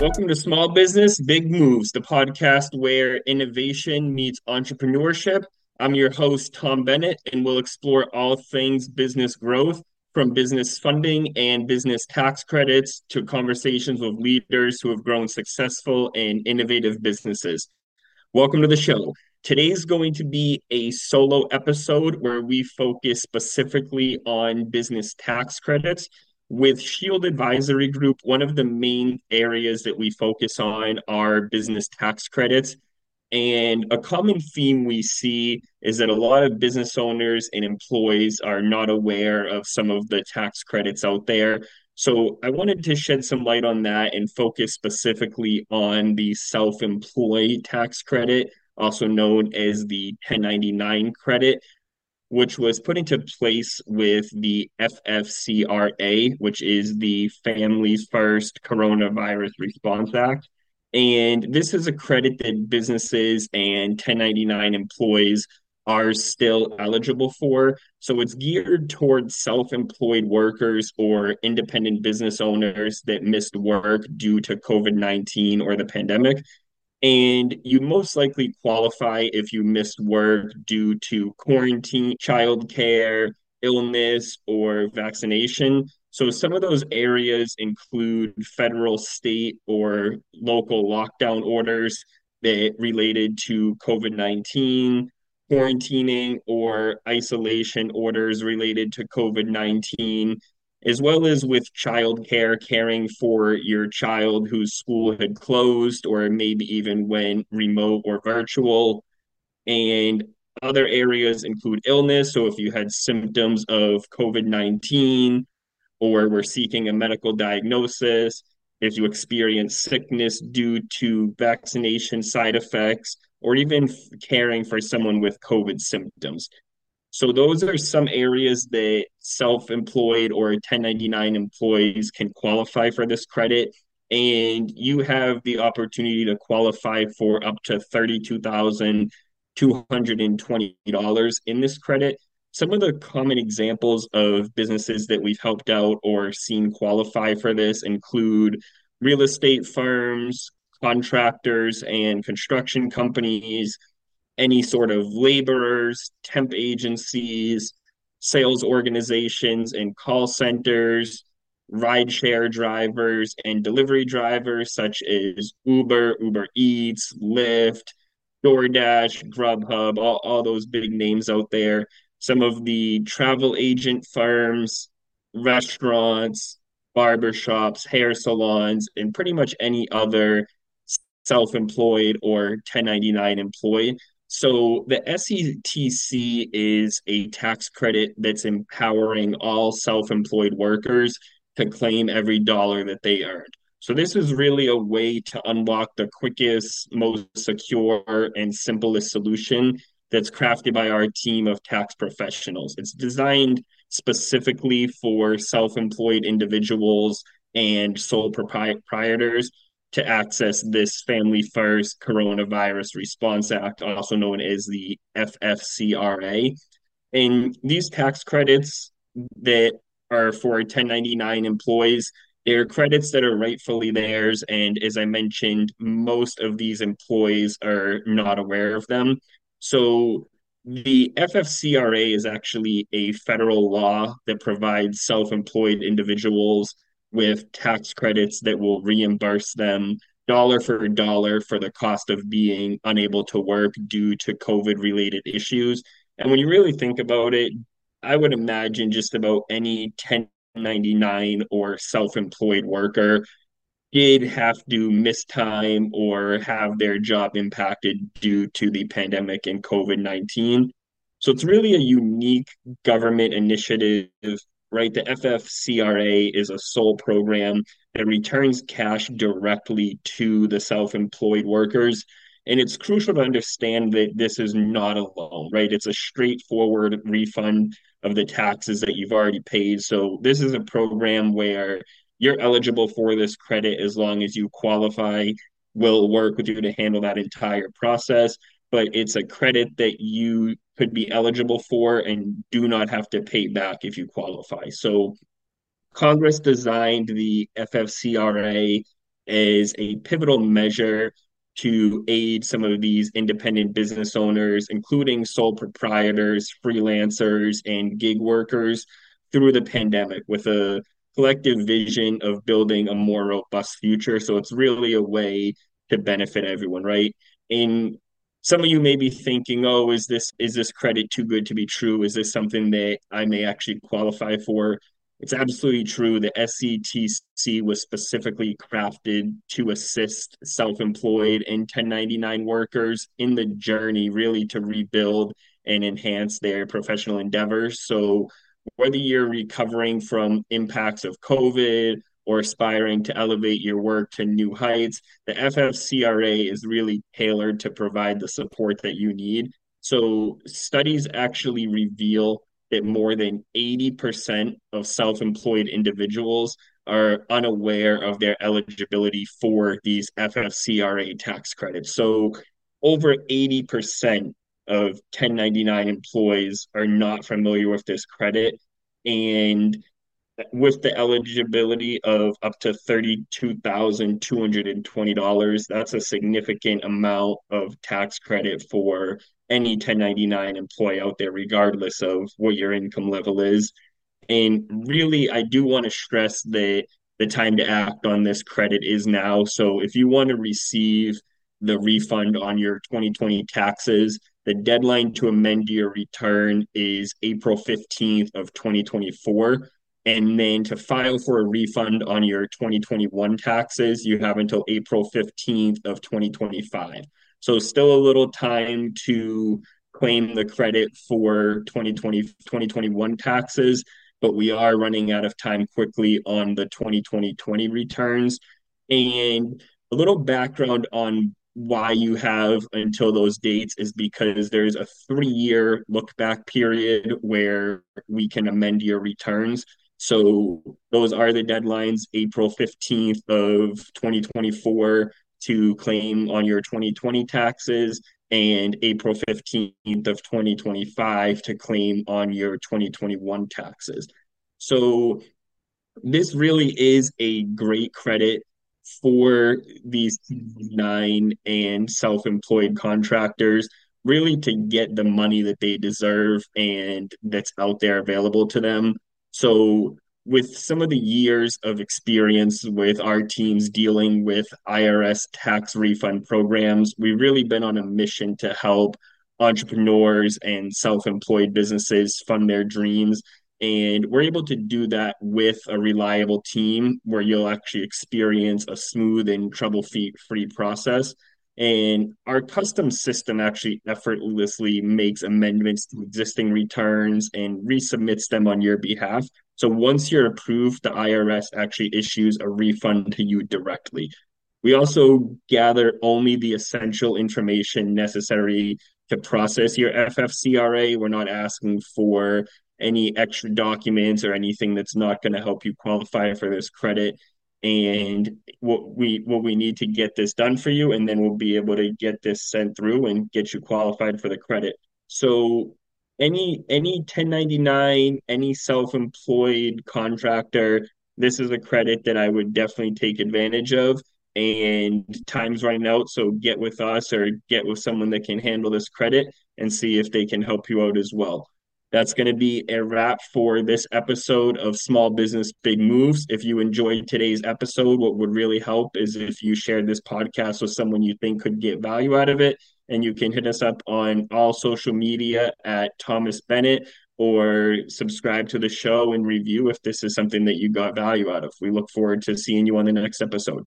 Welcome to Small Business Big Moves, the podcast where innovation meets entrepreneurship. I'm your host, Tom Bennett, and we'll explore all things business growth from business funding and business tax credits to conversations with leaders who have grown successful and innovative businesses. Welcome to the show. Today's going to be a solo episode where we focus specifically on business tax credits with Shield Advisory Group, one of the main areas that we focus on are business tax credits. And a common theme we see is that a lot of business owners and employees are not aware of some of the tax credits out there. So I wanted to shed some light on that and focus specifically on the self employed tax credit, also known as the 1099 credit, which was put into place with the FFCRA, which is the Families First Coronavirus Response Act. And this is a credit that businesses and 1099 employees are still eligible for. So it's geared towards self employed workers or independent business owners that missed work due to COVID 19 or the pandemic and you most likely qualify if you missed work due to quarantine, childcare, illness, or vaccination. So some of those areas include federal, state, or local lockdown orders that related to COVID 19, quarantining, or isolation orders related to COVID 19, as well as with childcare, caring for your child whose school had closed or maybe even went remote or virtual. And other areas include illness. So if you had symptoms of COVID 19 or were seeking a medical diagnosis, if you experience sickness due to vaccination side effects, or even caring for someone with COVID symptoms. So those are some areas that self-employed or 1099 employees can qualify for this credit. And you have the opportunity to qualify for up to $32,220 in this credit. Some of the common examples of businesses that we've helped out or seen qualify for this include real estate firms, contractors, and construction companies, any sort of laborers, temp agencies, sales organizations, and call centers, rideshare drivers, and delivery drivers such as Uber, Uber Eats, Lyft, DoorDash, Grubhub, all, all those big names out there. Some of the travel agent firms, restaurants, barbershops, hair salons, and pretty much any other self employed or 1099 employee so the SETC is a tax credit that's empowering all self-employed workers to claim every dollar that they earned. So this is really a way to unlock the quickest, most secure, and simplest solution that's crafted by our team of tax professionals. It's designed specifically for self-employed individuals and sole proprietors to access this Family First Coronavirus Response Act, also known as the FFCRA. And these tax credits that are for 1099 employees, they're credits that are rightfully theirs. And as I mentioned, most of these employees are not aware of them. So the FFCRA is actually a federal law that provides self employed individuals with tax credits that will reimburse them dollar for dollar for the cost of being unable to work due to COVID related issues. And when you really think about it, I would imagine just about any 1099 or self employed worker did have to miss time or have their job impacted due to the pandemic and COVID 19. So it's really a unique government initiative right? The FFCRA is a sole program that returns cash directly to the self employed workers. And it's crucial to understand that this is not a loan, right? It's a straightforward refund of the taxes that you've already paid. So this is a program where you're eligible for this credit as long as you qualify. We'll work with you to handle that entire process but it's a credit that you could be eligible for and do not have to pay back if you qualify. So Congress designed the FFCRA as a pivotal measure to aid some of these independent business owners, including sole proprietors, freelancers, and gig workers through the pandemic with a collective vision of building a more robust future. So it's really a way to benefit everyone, right? And some of you may be thinking, oh, is this is this credit too good to be true? Is this something that I may actually qualify for? It's absolutely true. The SETC was specifically crafted to assist self employed and 1099 workers in the journey, really to rebuild and enhance their professional endeavors. So, whether you're recovering from impacts of COVID or aspiring to elevate your work to new heights, the FFCRA is really tailored to provide the support that you need. So, studies actually reveal that more than 80% of self employed individuals are unaware of their eligibility for these FFCRA tax credits. So, over 80% of 1099 employees are not familiar with this credit. And with the eligibility of up to $32,220, that's a significant amount of tax credit for any 1099 employee out there, regardless of what your income level is. And really, I do want to stress that the time to act on this credit is now. So if you want to receive the refund on your 2020 taxes, the deadline to amend your return is April 15th of 2024. And then to file for a refund on your 2021 taxes, you have until April 15th of 2025. So still a little time to claim the credit for 2020 2021 taxes, but we are running out of time quickly on the 2020 returns. And a little background on why you have until those dates is because there's a three year look back period where we can amend your returns. So those are the deadlines April 15th of 2024 to claim on your 2020 taxes and April 15th of 2025 to claim on your 2021 taxes. So this really is a great credit for these nine and self-employed contractors really to get the money that they deserve and that's out there available to them. So with some of the years of experience with our teams dealing with IRS tax refund programs, we've really been on a mission to help entrepreneurs and self employed businesses fund their dreams. And we're able to do that with a reliable team where you'll actually experience a smooth and trouble free process. And our custom system actually effortlessly makes amendments to existing returns and resubmits them on your behalf. So once you're approved, the IRS actually issues a refund to you directly. We also gather only the essential information necessary to process your FFCRA. We're not asking for any extra documents or anything that's not going to help you qualify for this credit and what we what we need to get this done for you and then we'll be able to get this sent through and get you qualified for the credit. So any any 1099 any self-employed contractor this is a credit that i would definitely take advantage of. And time's running out so get with us or get with someone that can handle this credit and see if they can help you out as well that's going to be a wrap for this episode of Small Business Big Moves. If you enjoyed today's episode, what would really help is if you shared this podcast with someone you think could get value out of it. And you can hit us up on all social media at Thomas Bennett or subscribe to the show and review if this is something that you got value out of. We look forward to seeing you on the next episode.